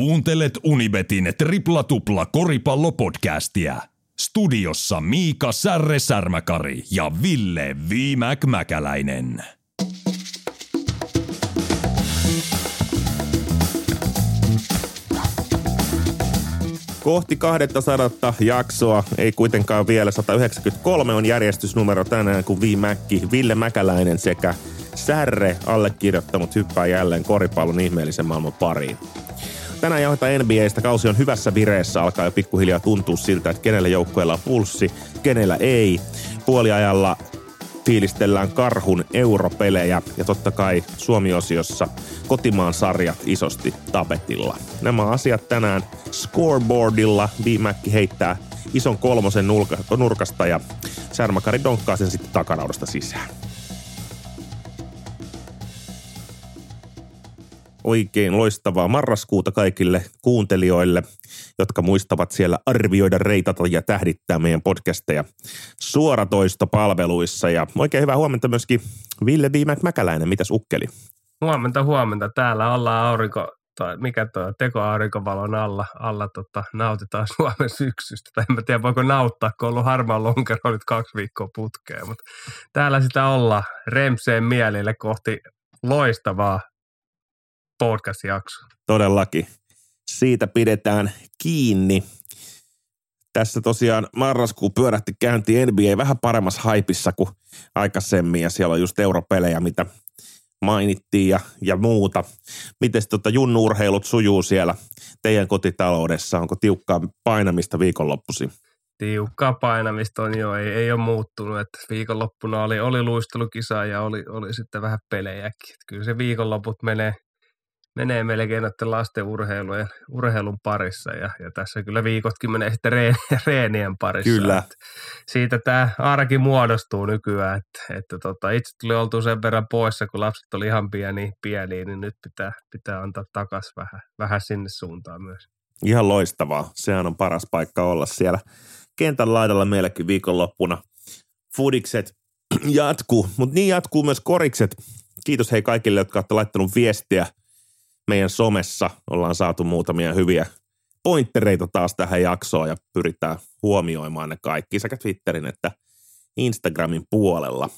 Kuuntelet Unibetin tripla tupla koripallopodcastia. Studiossa Miika Särre Särmäkari ja Ville Viimäk Mäkäläinen. Kohti 200 jaksoa, ei kuitenkaan vielä 193 on järjestysnumero tänään, kun Viimäkki, Ville Mäkäläinen sekä Särre allekirjoittanut hyppää jälleen koripallon ihmeellisen maailman pariin. Tänään jauhetaan NBAstä. Kausi on hyvässä vireessä. Alkaa jo pikkuhiljaa tuntua siltä, että kenellä joukkueella on pulssi, kenellä ei. Puoliajalla fiilistellään karhun europelejä ja totta kai Suomi-osiossa kotimaan sarjat isosti tapetilla. Nämä asiat tänään scoreboardilla. Viimäkki heittää ison kolmosen nurkasta ja Särmäkari donkkaa sen sitten takanaudasta sisään. Oikein loistavaa marraskuuta kaikille kuuntelijoille, jotka muistavat siellä arvioida, reitata ja tähdittää meidän podcasteja suoratoistopalveluissa. Ja oikein hyvää huomenta myöskin Ville Viimäk Mäkäläinen. Mitäs ukkeli? Huomenta, huomenta. Täällä ollaan aurinko, tai mikä tuo tekoaurinkovalon alla, alla tota, nautitaan Suomen syksystä. Tai en mä tiedä, voiko nauttaa, kun on ollut harmaan lonkero nyt kaksi viikkoa putkeen. Mutta täällä sitä ollaan remseen mielille kohti loistavaa podcast-jakso. Todellakin. Siitä pidetään kiinni. Tässä tosiaan marraskuu pyörähti käynti NBA vähän paremmassa haipissa kuin aikaisemmin ja siellä on just europelejä, mitä mainittiin ja, ja muuta. Miten tota junnuurheilut sujuu siellä teidän kotitaloudessa? Onko tiukkaa painamista viikonloppuisin? Tiukkaa painamista on jo, ei, ei ole muuttunut. Että viikonloppuna oli, oli luistelukisa ja oli, oli sitten vähän pelejäkin. Että kyllä se viikonloput menee – menee melkein noiden lasten urheilujen, urheilun parissa ja, ja tässä kyllä viikotkin menee sitten reen, reenien parissa. Kyllä. Että siitä tämä arki muodostuu nykyään, että, että tota, itse tuli oltu sen verran poissa, kun lapset oli ihan pieni, pieni niin nyt pitää, pitää antaa takaisin vähän, vähän sinne suuntaan myös. Ihan loistavaa. Sehän on paras paikka olla siellä kentän laidalla meilläkin viikonloppuna. Fudikset jatkuu, mutta niin jatkuu myös korikset. Kiitos hei kaikille, jotka olette laittanut viestiä – meidän somessa ollaan saatu muutamia hyviä pointtereita taas tähän jaksoon ja pyritään huomioimaan ne kaikki sekä Twitterin että Instagramin puolella.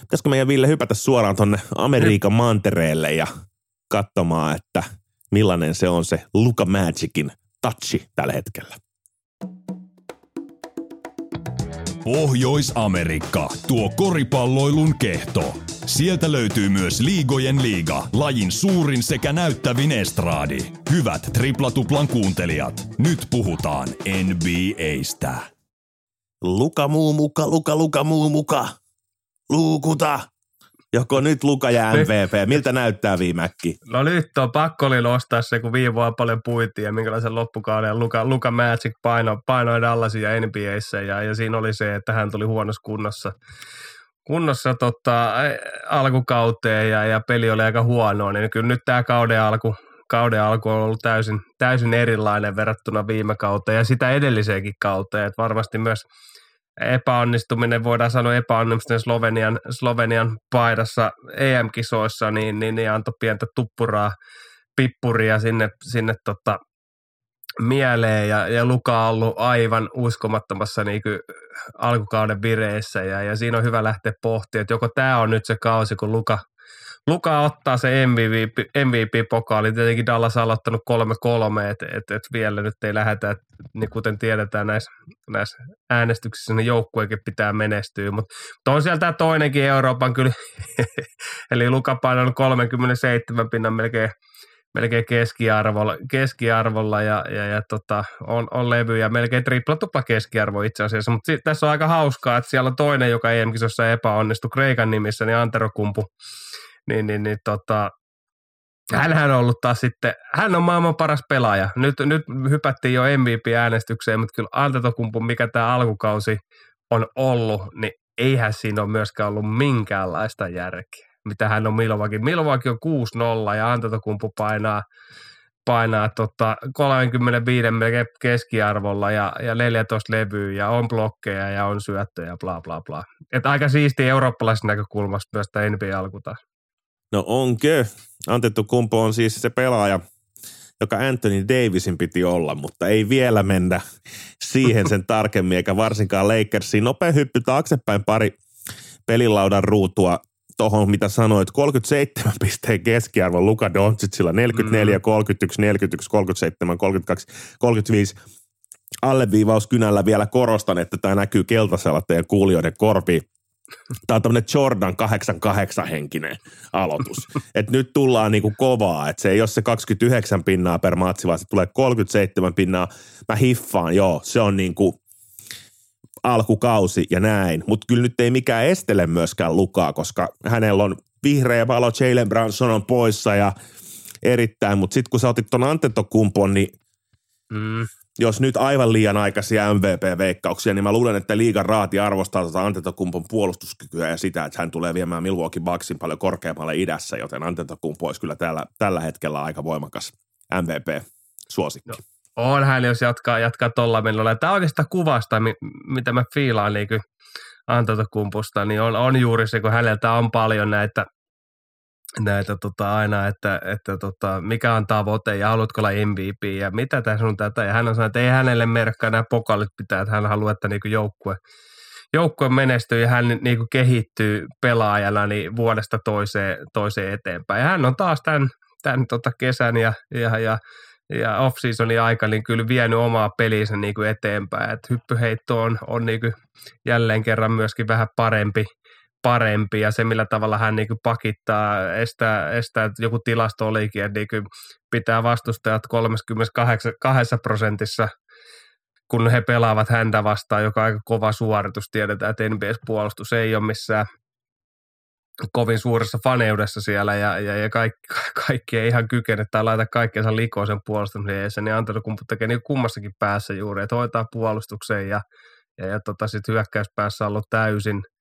Pitäisikö meidän Ville hypätä suoraan tonne Amerikan mantereelle ja katsomaan, että millainen se on se Luka Magicin touchi tällä hetkellä. Pohjois-Amerikka, tuo koripalloilun kehto. Sieltä löytyy myös Liigojen liiga, lajin suurin sekä näyttävin estraadi. Hyvät triplatuplan kuuntelijat, nyt puhutaan NBAstä. Luka muu muka, luka luka muu muka. Luukuta. Joko nyt Luka ja MVP? Miltä näyttää viimäkki? No nyt on pakko oli nostaa se, kun viime vuonna paljon puitiin ja minkälaisen loppukauden Luka, Luka Magic paino, painoi Dallasia NBAissä ja, ja siinä oli se, että hän tuli huonossa kunnossa kunnossa tota, alkukauteen ja, ja, peli oli aika huonoa, niin kyllä nyt tämä kauden alku, kauden alku on ollut täysin, täysin erilainen verrattuna viime kauteen ja sitä edelliseenkin kauteen, että varmasti myös epäonnistuminen, voidaan sanoa epäonnistuminen Slovenian, Slovenian paidassa EM-kisoissa, niin, niin, niin antoi pientä tuppuraa, pippuria sinne, sinne tota, mieleen ja, ja Luka on ollut aivan uskomattomassa niin kuin alkukauden vireessä ja, ja siinä on hyvä lähteä pohtimaan, että joko tämä on nyt se kausi, kun Luka, Luka ottaa se MVP, MVP-pokaali. Tietenkin Dallas on aloittanut 3-3, että et, et vielä nyt ei lähdetä, et, niin kuten tiedetään näissä, näissä äänestyksissä, niin joukkueekin pitää menestyä. Mutta mut on siellä tämä toinenkin Euroopan kyllä, eli Luka painanut 37 pinnan melkein melkein keskiarvolla, keskiarvolla ja, ja, ja tota, on, on levyjä, melkein triplatupla keskiarvo itse asiassa, mutta si- tässä on aika hauskaa, että siellä on toinen, joka EM-kisossa epäonnistui Kreikan nimissä, niin Antero Kumpu, niin, niin, niin tota, Hänhän on ollut taas sitten, hän on maailman paras pelaaja. Nyt, nyt hypättiin jo MVP-äänestykseen, mutta kyllä Antetokumpu, mikä tämä alkukausi on ollut, niin eihän siinä ole myöskään ollut minkäänlaista järkeä mitä hän on Milwaukee. Milwaukee on 6-0 ja Antetokumpu painaa, painaa tota 35 keskiarvolla ja, ja 14 levyä ja on blokkeja ja on syöttöjä ja bla bla bla. Että aika siisti eurooppalaisesta näkökulmasta myös tämä NBA alku taas. No onko? Antettu Kumpo on siis se pelaaja joka Anthony Davisin piti olla, mutta ei vielä mennä siihen sen tarkemmin, eikä varsinkaan Lakersiin. Nopea hyppy taaksepäin pari pelilaudan ruutua tuohon, mitä sanoit, 37 pisteen keskiarvo Luka Doncicilla, 44, mm. 31, 41, 37, 32, 35. Alleviivaus kynällä vielä korostan, että tämä näkyy keltaisella teidän kuulijoiden korviin. Tämä on tämmöinen Jordan 88 henkinen aloitus. Et nyt tullaan niinku kovaa, että se ei ole se 29 pinnaa per matsi, vaan se tulee 37 pinnaa. Mä hiffaan, joo, se on niinku alkukausi ja näin. Mutta kyllä nyt ei mikään estele myöskään Lukaa, koska hänellä on vihreä valo, Jalen Branson on poissa ja erittäin. Mutta sitten kun sä otit ton Antetokumpon, niin mm jos nyt aivan liian aikaisia MVP-veikkauksia, niin mä luulen, että liigan raati arvostaa tuota Antetokumpon puolustuskykyä ja sitä, että hän tulee viemään Milwaukee Bucksin paljon korkeammalle idässä, joten Antetokumpo olisi kyllä tällä, tällä hetkellä aika voimakas MVP-suosikki. No, on hän, jos jatkaa, jatkaa tuolla menolla. Tämä oikeastaan kuvasta, mitä mä fiilaan niin Antetokumpusta, niin on, on juuri se, kun häneltä on paljon näitä näitä tota, aina, että, että tota, mikä on tavoite ja haluatko olla MVP ja mitä tässä on tätä. Ja hän on sanonut, että ei hänelle merkkaa nämä pokalit pitää, että hän haluaa, että niinku joukkue, joukkue menestyy ja hän niinku kehittyy pelaajana niin vuodesta toiseen, toiseen eteenpäin. Ja hän on taas tämän, tämän tota kesän ja, ja, ja ja off-seasonin aika niin kyllä vienyt omaa pelinsä niin kuin eteenpäin. Et hyppyheitto on, on niin kuin jälleen kerran myöskin vähän parempi, parempi ja se, millä tavalla hän niin pakittaa, estää, estää, että joku tilasto olikin, että niin pitää vastustajat 32 prosentissa, kun he pelaavat häntä vastaan, joka on aika kova suoritus. Tiedetään, että NBS-puolustus ei ole missään kovin suuressa faneudessa siellä ja, ja, ja kaikki, kaikki ei ihan kykene tai laita kaikkeensa likoon sen puolustamiseen, niin Antetokumpu tekee niin kummassakin päässä juuri, että hoitaa puolustukseen ja, ja, ja tota, sitten hyökkäyspäässä on ollut täysin –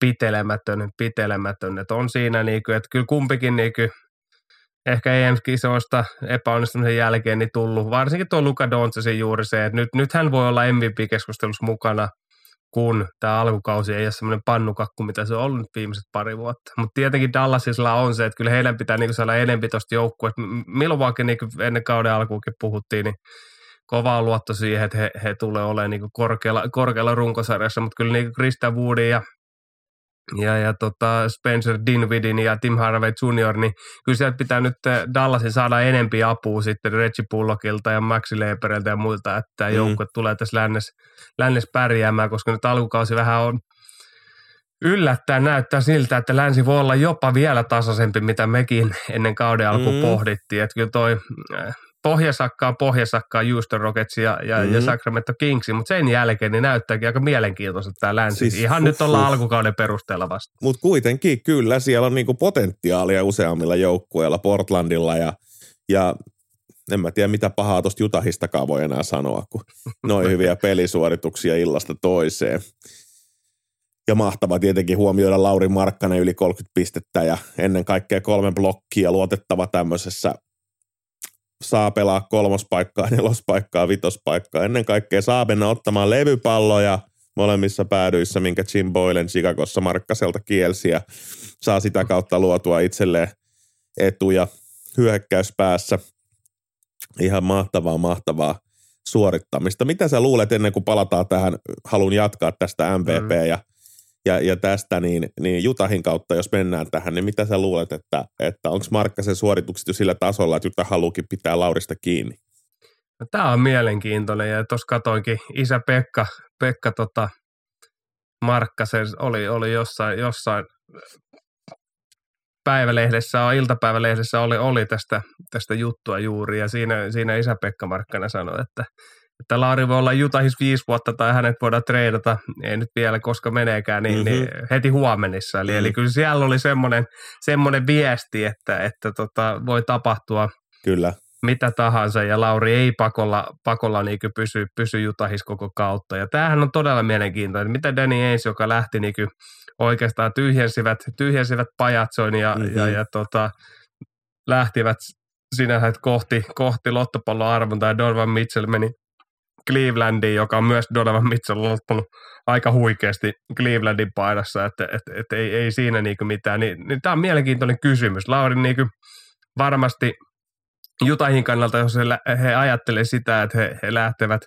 pitelemätön, pitelemätön. Että on siinä, niin kuin, että kyllä kumpikin niin kuin, ehkä EM-kisoista epäonnistumisen jälkeen niin tullut, varsinkin tuo Luka Doncicin juuri se, että nyt, nyt hän voi olla MVP-keskustelussa mukana, kun tämä alkukausi ei ole semmoinen pannukakku, mitä se on ollut viimeiset pari vuotta. Mutta tietenkin Dallasisilla on se, että kyllä heidän pitää niin saada enempi tuosta joukkueesta. Milwaukee niin ennen kauden alkuukin puhuttiin, niin kovaa luotto siihen, että he, he tulee olemaan niin korkealla, korkealla runkosarjassa, mutta kyllä niin Krista Woodin ja ja, ja tota Spencer Dinwiddin ja Tim Harvey Jr., niin kyllä sieltä pitää nyt eh, Dallasin saada enempi apua sitten Reggie Pullockilta ja Maxi Leeperiltä ja muilta, että tämä mm. joukkue tulee tässä lännes, lännes pärjäämään, koska nyt alkukausi vähän on yllättäen näyttää siltä, että länsi voi olla jopa vielä tasaisempi, mitä mekin ennen kauden alku mm. pohdittiin. Että kyllä toi eh, pohjasakkaa, pohjasakkaa Houston Rockets ja, ja, mm-hmm. ja Sacramento Kings, mutta sen jälkeen niin näyttääkin aika mielenkiintoista tämä länsi. Siis, Ihan uh, nyt ollaan uh. alkukauden perusteella vasta. Mutta kuitenkin kyllä siellä on niinku potentiaalia useammilla joukkueilla, Portlandilla ja, ja en mä tiedä mitä pahaa tuosta Jutahistakaan voi enää sanoa, kun noin hyviä pelisuorituksia illasta toiseen. Ja mahtava tietenkin huomioida Lauri Markkanen yli 30 pistettä ja ennen kaikkea kolme blokkia luotettava tämmöisessä saa pelaa kolmospaikkaa, nelospaikkaa, vitospaikkaa. Ennen kaikkea saa mennä ottamaan levypalloja molemmissa päädyissä, minkä Jim Boylen Chicagossa Markkaselta kielsi ja saa sitä kautta luotua itselleen etuja hyökkäyspäässä. Ihan mahtavaa, mahtavaa suorittamista. Mitä sä luulet ennen kuin palataan tähän, haluan jatkaa tästä MVP mm. ja ja, ja tästä niin, niin Jutahin kautta, jos mennään tähän, niin mitä sä luulet, että, että onko Markkasen suoritukset jo sillä tasolla, että Juta haluukin pitää Laurista kiinni? No, Tämä on mielenkiintoinen ja tuossa katoinkin isä Pekka, Pekka tota, Markkasen oli, oli jossain, jossain päivälehdessä, iltapäivälehdessä oli, oli tästä, tästä juttua juuri ja siinä, siinä isä Pekka Markkanen sanoi, että että Lauri voi olla Jutahis viisi vuotta tai hänet voidaan treidata, ei nyt vielä koska meneekään, niin, mm-hmm. niin heti huomenissa. Eli, mm-hmm. eli kyllä siellä oli semmoinen, semmoinen viesti, että, että tota, voi tapahtua kyllä. mitä tahansa ja Lauri ei pakolla, pakolla niin pysy, pysy Jutahis koko kautta. Ja tämähän on todella mielenkiintoinen, mitä Danny Ainge, joka lähti niin oikeastaan tyhjensivät, tyhjensivät pajatsoin ja, mm-hmm. ja, ja tota, lähtivät sinänsä kohti, kohti lottopallon arvontaa ja Donovan Mitchell meni Clevelandiin, joka on myös Donovan Mitchell loppunut aika huikeasti Clevelandin paidassa, että et, et ei, ei siinä niinku mitään. Niin, niin tämä on mielenkiintoinen kysymys. Lauri niinku varmasti Jutahin kannalta, jos he, he ajattelee sitä, että he, he lähtevät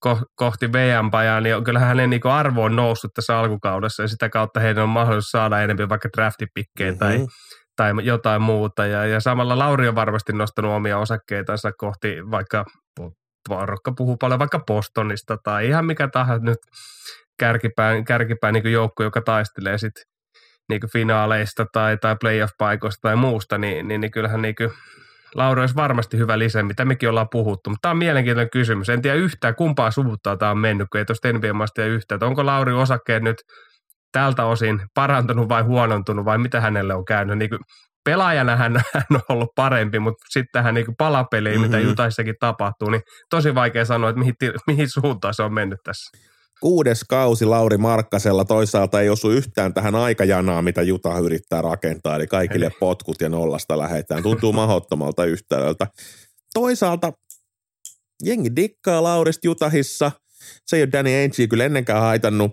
ko, kohti VM-pajaa, niin kyllähän hänen niin arvo on noussut tässä alkukaudessa ja sitä kautta heidän on mahdollisuus saada enemmän vaikka draftipikkejä mm-hmm. tai, tai jotain muuta. Ja, ja samalla Lauri on varmasti nostanut omia osakkeitansa kohti vaikka Varokka puhuu paljon vaikka Bostonista tai ihan mikä tahansa nyt kärkipään, kärkipään niin joukko, joka taistelee sitten niin finaaleista tai, tai playoff-paikoista tai muusta, niin, niin, niin kyllähän niin Lauri olisi varmasti hyvä lisä, mitä mekin ollaan puhuttu. Mutta tämä on mielenkiintoinen kysymys. En tiedä yhtään, kumpaa suvuttaa tämä on mennyt, kun ei tuosta NBA yhtään. Että onko Lauri osakkeet nyt tältä osin parantunut vai huonontunut vai mitä hänelle on käynyt? Niin kuin pelaajana hän, hän on ollut parempi, mutta sitten tähän niin palapeliin, mm-hmm. mitä Jutaissakin tapahtuu, niin tosi vaikea sanoa, että mihin, mihin suuntaan se on mennyt tässä. Kuudes kausi Lauri Markkasella toisaalta ei osu yhtään tähän aikajanaan, mitä Juta yrittää rakentaa, eli kaikille Hei. potkut ja nollasta lähetään. Tuntuu mahdottomalta yhtälöltä. Toisaalta jengi dikkaa Laurista Jutahissa. Se ei ole Danny Ainge kyllä ennenkään haitannut,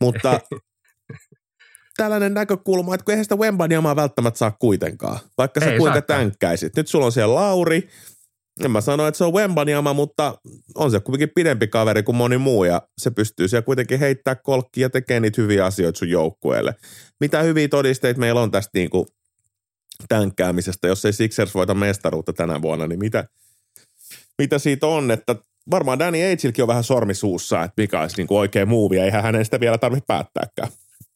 mutta tällainen näkökulma, että kun eihän sitä Wembaniamaa välttämättä saa kuitenkaan, vaikka sä kuinka tänkkäisit. Nyt sulla on siellä Lauri, en mä sano, että se on Wembaniama, mutta on se kuitenkin pidempi kaveri kuin moni muu ja se pystyy siellä kuitenkin heittää kolkkia ja tekee niitä hyviä asioita sun joukkueelle. Mitä hyviä todisteita meillä on tästä niinku tänkkäämisestä, jos ei Sixers voita mestaruutta tänä vuonna, niin mitä, mitä siitä on, että varmaan Danny Agelkin on vähän sormisuussa, että mikä olisi niinku oikea muuvi, ja eihän hänen sitä vielä tarvitse päättääkään.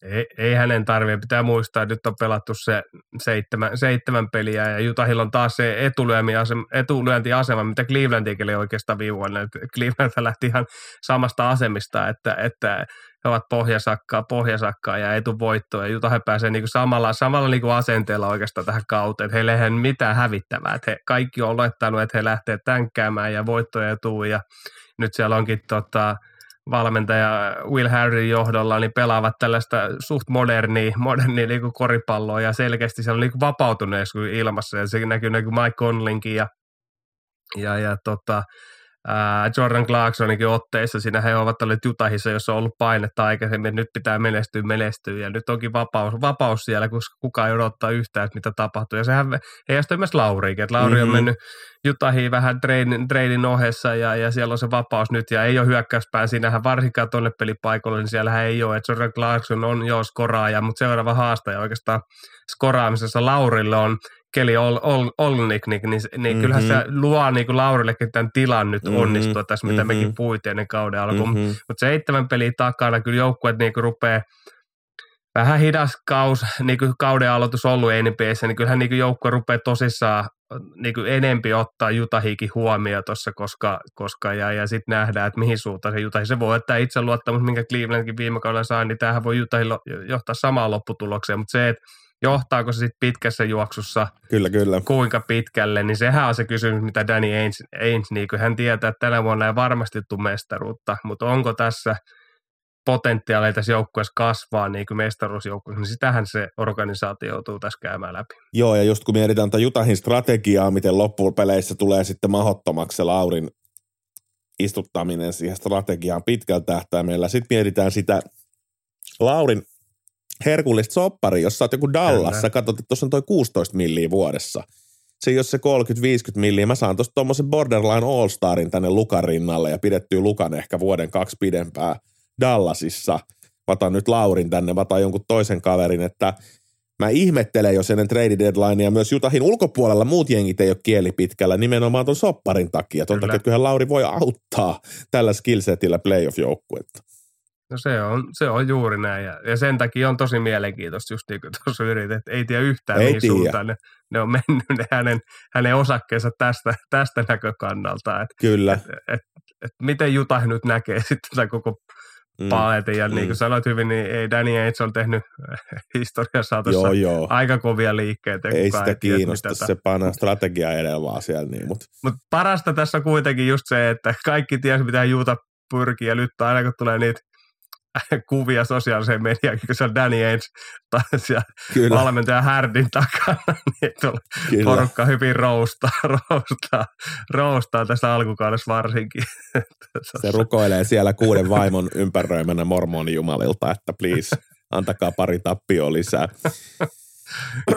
Ei, ei hänen tarvitse. Pitää muistaa, että nyt on pelattu se seitsemän, seitsemän peliä ja Jutahilla on taas se etulyöntiasema, mitä Clevelandikin oli oikeastaan viime vuonna. Cleveland lähti ihan samasta asemista, että, että he ovat pohjasakkaa, pohjasakkaa ja etuvoittoa. Ja Jutahe pääsee niin kuin samalla, samalla niin kuin asenteella oikeastaan tähän kauteen. Heille ei mitään hävittävää. Että he, kaikki on olettanut, että he lähtee tänkkäämään ja voittoja tuu. Ja nyt siellä onkin tota, valmentaja Will Harry johdolla niin pelaavat tällaista suht modernia, modernia niin koripalloa ja selkeästi siellä on niin vapautuneessa ilmassa ja se näkyy, näkyy Mike Conlinkin ja, ja, ja tota, Jordan Clarksonikin otteissa, siinä he ovat olleet Jutahissa, jossa on ollut painetta aikaisemmin, että nyt pitää menestyä, menestyä, ja nyt onkin vapaus, vapaus siellä, koska kukaan ei odottaa yhtään, että mitä tapahtuu. Ja sehän heijastuu myös Lauriikin, että Lauri mm-hmm. on mennyt Jutahiin vähän treidin, treidin ohessa, ja, ja siellä on se vapaus nyt, ja ei ole hyökkäyspään, siinähän varsinkaan tuonne pelipaikalle, niin siellähän ei ole, että Jordan Clarkson on jo skoraaja, mutta seuraava haastaja oikeastaan skoraamisessa Laurille on Keli Ol, Ol, Olnik, niin, niin, niin mm-hmm. kyllähän se luo niin kuin Laurillekin tämän tilan nyt mm-hmm. onnistua tässä, mitä mm-hmm. mekin puhuitiin ennen kauden alkuun. Mm-hmm. Mutta seitsemän peliä takana kyllä joukkueet niin rupeaa vähän hidas kaus, niin kuin kauden aloitus ollut NBAssä, niin kyllähän niin joukkue rupeaa tosissaan niin kuin enempi ottaa Jutahikin huomioon tuossa, koska, koska ja, ja sitten nähdään, että mihin suuntaan se Jutahi. Se voi ottaa itse luottamus, minkä Clevelandkin viime kaudella sai, niin tämähän voi Jutahilla johtaa samaan lopputulokseen, mutta se, että johtaako se sitten pitkässä juoksussa kyllä, kyllä. kuinka pitkälle, niin sehän on se kysymys, mitä Danny Ainge, Ainge niin hän tietää, että tänä vuonna ei varmasti tule mestaruutta, mutta onko tässä potentiaalia tässä joukkueessa kasvaa niin kuin mestaruusjoukkueessa, niin sitähän se organisaatio joutuu tässä käymään läpi. Joo, ja just kun mietitään tätä Jutahin strategiaa, miten loppupeleissä tulee sitten mahottomaksi se Laurin istuttaminen siihen strategiaan pitkällä tähtäimellä. Sitten mietitään sitä Laurin herkullista soppari, jos sä oot joku Dallas, sä katsot, että tuossa on toi 16 milliä vuodessa. Se jos se 30-50 milliä, mä saan tuosta tuommoisen borderline all-starin tänne Lukan rinnalle ja pidettyä Lukan ehkä vuoden kaksi pidempää Dallasissa. Mä otan nyt Laurin tänne, mä otan jonkun toisen kaverin, että mä ihmettelen, jos ennen trade deadlinea myös Jutahin ulkopuolella muut jengit ei ole kieli pitkällä nimenomaan ton sopparin takia. Ton takia, että Lauri voi auttaa tällä skillsetillä playoff-joukkuetta. No se on, se on juuri näin ja, ja sen takia on tosi mielenkiintoista just niin kuin tuossa yritet, että ei tiedä yhtään ei mihin tiedä. suuntaan ne, ne on mennyt ne hänen, hänen osakkeensa tästä, tästä näkökannalta. Et, Kyllä. Et, et, et, miten Juta nyt näkee sitten tätä koko mm. paletin ja mm. niin kuin sanoit hyvin, niin ei Danny Ainge on tehnyt historiassa saatossa joo, joo. aika kovia liikkeitä. Ei sitä kiinnosta, se painaa strategiaa edellä vaan siellä. Niin, mutta Mut parasta tässä on kuitenkin just se, että kaikki tiesi mitä Juuta pyrkii ja nyt aina kun tulee niitä kuvia sosiaaliseen mediaan, kun se on Danny Ainge tai siellä valmentaja Härdin takana, niin tuolla porukka hyvin roustaa, roustaa, roustaa tässä alkukaudessa varsinkin. Se rukoilee siellä kuuden vaimon ympäröimänä mormonijumalilta, että please, antakaa pari tappioa lisää.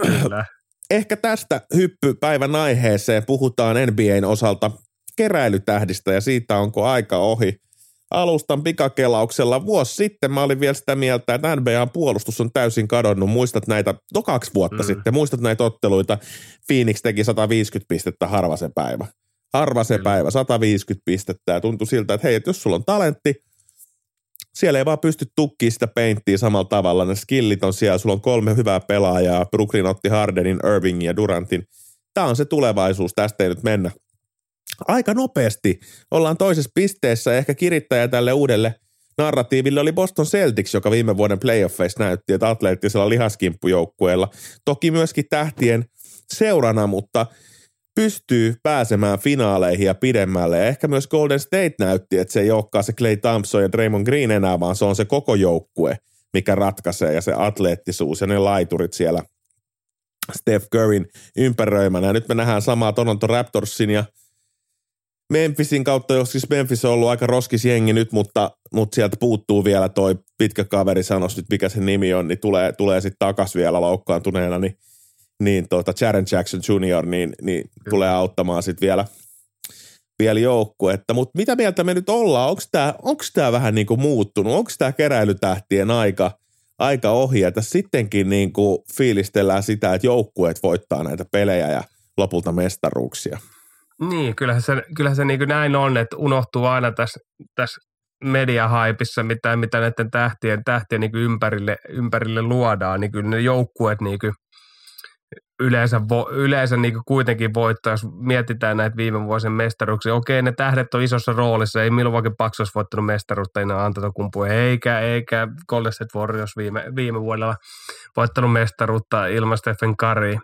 Kyllä. ehkä tästä hyppypäivän aiheeseen puhutaan NBAn osalta keräilytähdistä ja siitä onko aika ohi. Alustan pikakelauksella. Vuosi sitten mä olin vielä sitä mieltä, että NBAn puolustus on täysin kadonnut. Muistat näitä, no kaksi vuotta mm. sitten, muistat näitä otteluita. Phoenix teki 150 pistettä harva se päivä. Harva se päivä, 150 pistettä ja tuntui siltä, että hei, että jos sulla on talentti, siellä ei vaan pysty tukkiin sitä peinttiä samalla tavalla. Ne skillit on siellä, sulla on kolme hyvää pelaajaa. Brooklyn otti Hardenin, Irvingin ja Durantin. Tämä on se tulevaisuus, tästä ei nyt mennä. Aika nopeasti ollaan toisessa pisteessä, ehkä kirittäjä tälle uudelle narratiiville oli Boston Celtics, joka viime vuoden playoffeissa näytti, että atleettisella lihaskimppujoukkueella, toki myöskin tähtien seurana, mutta – pystyy pääsemään finaaleihin ja pidemmälle. Ja ehkä myös Golden State näytti, että se ei olekaan se Clay Thompson ja Draymond Green enää, vaan se on se koko joukkue, mikä ratkaisee ja se atleettisuus ja ne laiturit siellä Steph Curryn ympäröimänä. Ja nyt me nähdään samaa Toronto Raptorsin ja Memphisin kautta, jos siis Memphis on ollut aika roskis jengi nyt, mutta, mutta sieltä puuttuu vielä toi pitkä kaveri, sanoisi nyt mikä se nimi on, niin tulee, tulee sitten takas vielä loukkaantuneena, niin niin tuota Jaren Jackson Jr. niin, niin tulee auttamaan sitten vielä, vielä joukkuetta. Mutta mitä mieltä me nyt ollaan? Onko tämä onks tää vähän niinku muuttunut? Onko tämä keräilytähtien aika, aika ohi? Että sittenkin niinku fiilistellään sitä, että joukkueet voittaa näitä pelejä ja lopulta mestaruuksia. Niin, kyllähän se, kyllähän se niin näin on, että unohtuu aina tässä, tässä mediahaipissa, mitä, mitä näiden tähtien, tähtien niin ympärille, ympärille luodaan, niin kyllä ne joukkueet niin yleensä, vo, yleensä niin kuitenkin voittaa, jos mietitään näitä viime vuosien mestaruuksia. Okei, ne tähdet on isossa roolissa, ei Milwaukee Bucks olisi voittanut mestaruutta enää Antetokumpu, eikä, eikä Golden State Warriors viime, viime vuodella voittanut mestaruutta ilman Stephen Curry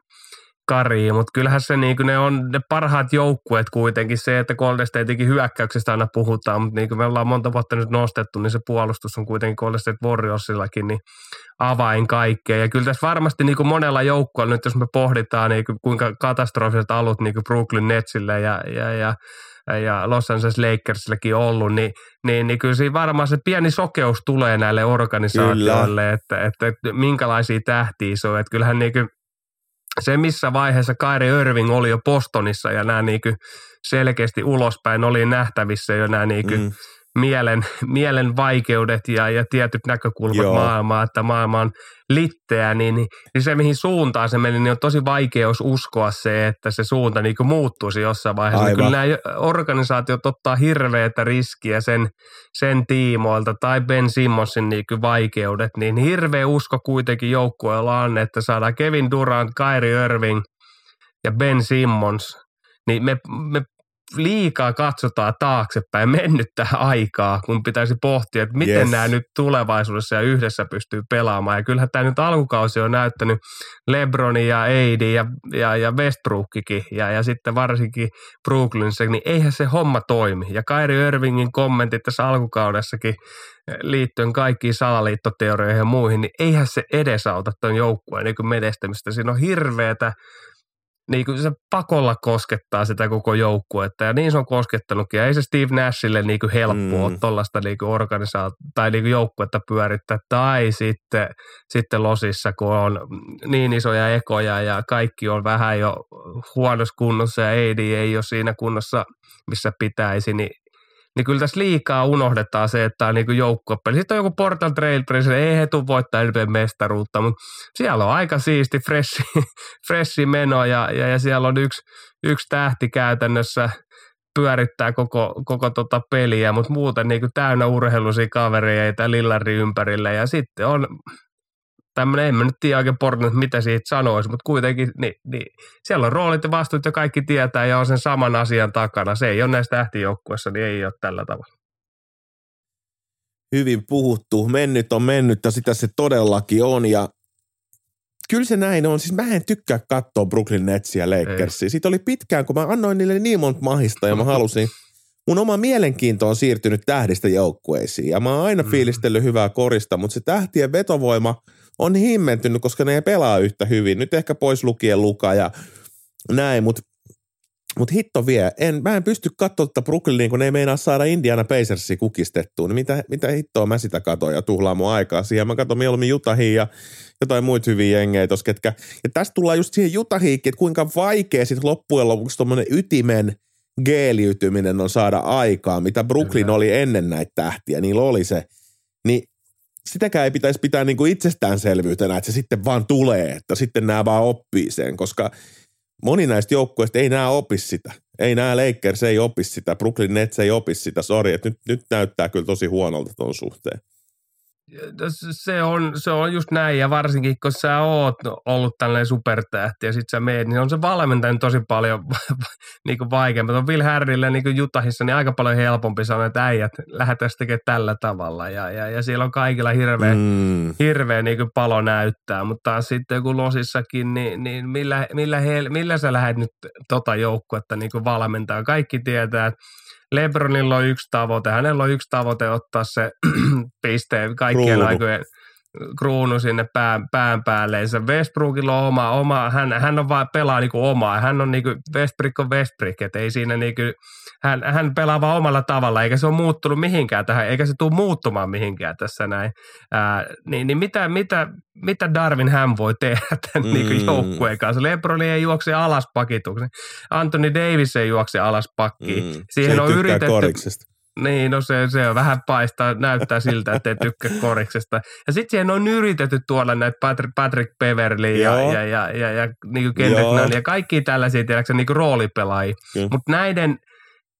kari, mutta kyllähän se niin ne on ne parhaat joukkueet kuitenkin. Se, että Golden Statein hyökkäyksestä aina puhutaan, mutta niin kuin me ollaan monta vuotta nyt nostettu, niin se puolustus on kuitenkin Golden State Warriorsillakin niin avain kaikkea. Ja kyllä tässä varmasti niin kuin monella joukkueella nyt, jos me pohditaan niin kuin kuinka katastrofiset alut niin kuin Brooklyn Netsille ja, ja, ja ja Los Angeles Lakersillekin ollut, niin, niin, niin kyllä siinä varmaan se pieni sokeus tulee näille organisaatioille, että, että, että, minkälaisia tähtiä se on. Että kyllähän niin kuin se, missä vaiheessa Kyrie Irving oli jo Bostonissa ja nämä niin selkeästi ulospäin oli nähtävissä jo nämä niin mm. Mielen, mielen vaikeudet ja, ja tietyt näkökulmat Joo. maailmaa, että maailma on litteä, niin, niin, niin se mihin suuntaan se meni, niin on tosi vaikeus uskoa se, että se suunta niin muuttuisi jossain vaiheessa. Niin kyllä nämä organisaatiot ottaa hirveätä riskiä sen, sen tiimoilta tai Ben Simmonsin niin vaikeudet, niin hirveä usko kuitenkin joukkueella on, että saadaan Kevin Durant, Kyrie Irving ja Ben Simmons, niin me, me liikaa katsotaan taaksepäin mennyttä aikaa, kun pitäisi pohtia, että miten yes. nämä nyt tulevaisuudessa ja yhdessä pystyy pelaamaan. Ja kyllähän tämä nyt alkukausi on näyttänyt Lebroni ja Eidi ja, ja, ja Westbrookikin ja, ja sitten varsinkin Brooklynissa, niin eihän se homma toimi. Ja Kairi Irvingin kommentit tässä alkukaudessakin liittyen kaikkiin salaliittoteorioihin ja muihin, niin eihän se edesauta tuon joukkueen niin menestämistä. Siinä on hirveätä niin kuin se pakolla koskettaa sitä koko joukkuetta ja niin se on koskettanutkin. Ja ei se Steve Nashille niin kuin helppoa mm. tuollaista niin tai niin kuin joukkuetta pyörittää tai sitten, sitten losissa, kun on niin isoja ekoja ja kaikki on vähän jo huonossa kunnossa ja AD ei ole siinä kunnossa, missä pitäisi, niin niin kyllä tässä liikaa unohdetaan se, että on niin joukkuepeli. Sitten on joku Portal Trailblazer, ei he tule voittaa NBA mestaruutta, mutta siellä on aika siisti, freshi, freshi meno ja, ja, ja, siellä on yksi, yksi tähti käytännössä pyörittää koko, koko tota peliä, mutta muuten niin täynnä urheiluisia kavereita Lillari ympärillä ja sitten on tämmöinen, en mä nyt tiedä oikein Portland, mitä siitä sanoisi, mutta kuitenkin niin, niin, siellä on roolit ja vastuut ja kaikki tietää ja on sen saman asian takana. Se ei ole näistä tähtijoukkuessa, niin ei ole tällä tavalla. Hyvin puhuttu. Mennyt on mennyt ja sitä se todellakin on ja kyllä se näin on. Siis mä en tykkää katsoa Brooklyn Netsia Lakersia. Siitä oli pitkään, kun mä annoin niille niin monta mahista ja mä halusin – mun oma mielenkiinto on siirtynyt tähdistä joukkueisiin ja mä oon aina mm. fiilistellyt hyvää korista, mutta se tähtien vetovoima on himmentynyt, koska ne ei pelaa yhtä hyvin. Nyt ehkä pois lukien Luka ja näin, mutta Mutta hitto vie, en, mä en pysty katsoa tätä Brooklynia, kun ne ei meinaa saada Indiana Pacersia kukistettua. Niin mitä, mitä hittoa mä sitä katon ja tuhlaa mun aikaa siihen. Mä katson mieluummin Utahia ja jotain muita hyviä jengejä tossa, ketkä. Ja tästä tullaan just siihen Utahiinkin, että kuinka vaikea sitten loppujen lopuksi tuommoinen ytimen geeliytyminen on saada aikaa, mitä Brooklyn Kyllä. oli ennen näitä tähtiä. Niillä oli se. Niin sitäkään ei pitäisi pitää niin kuin itsestäänselvyytenä, että se sitten vaan tulee, että sitten nämä vaan oppii sen, koska moni näistä joukkueista ei nämä opi sitä. Ei nämä Lakers ei opi sitä, Brooklyn Nets ei opi sitä, sori, että nyt, nyt näyttää kyllä tosi huonolta tuon suhteen se on, se on just näin, ja varsinkin kun sä oot ollut tällainen supertähti ja sit sä meet, niin on se valmentajan tosi paljon niin kuin vaikeampi. On Will Harrylle niin kuin Jutahissa niin aika paljon helpompi sanoa, että äijät, lähdetään tekemään tällä tavalla. Ja, ja, ja siellä on kaikilla hirveä, mm. hirveä niin kuin palo näyttää, mutta sitten kun Losissakin, niin, niin millä, millä, he, millä sä lähdet nyt tota joukkuetta niin kuin valmentaa? Kaikki tietää, että Lebronilla on yksi tavoite, hänellä on yksi tavoite ottaa se pisteen kaikkien Kruunu. aikojen kruunu sinne pään, pään päälleensä. Westbrookilla on oma, oma hän, hän on vaan pelaa niinku omaa. Hän on niinku, Westbrook on Westbrook, että ei siinä niinku, hän, hän pelaa vaan omalla tavalla, eikä se ole muuttunut mihinkään tähän, eikä se tule muuttumaan mihinkään tässä näin. Ää, niin, niin mitä, mitä, mitä Darwin hän voi tehdä tämän mm. niinku joukkueen kanssa? Lebron ei juokse alas pakituksen. Anthony Davis ei juokse alas pakkiin. Mm. Siihen se on yritetty, koriksesta. Niin, no se, se on vähän paistaa, näyttää siltä, että ei tykkää koriksesta. Ja sitten siihen on yritetty tuolla näitä Patrick, Patrick Beverly ja, ja, ja, ja, ja niin kuin Kendrick Nunn ja kaikki tällaisia, tiedätkö, niin kuin roolipelaajia. Mutta näiden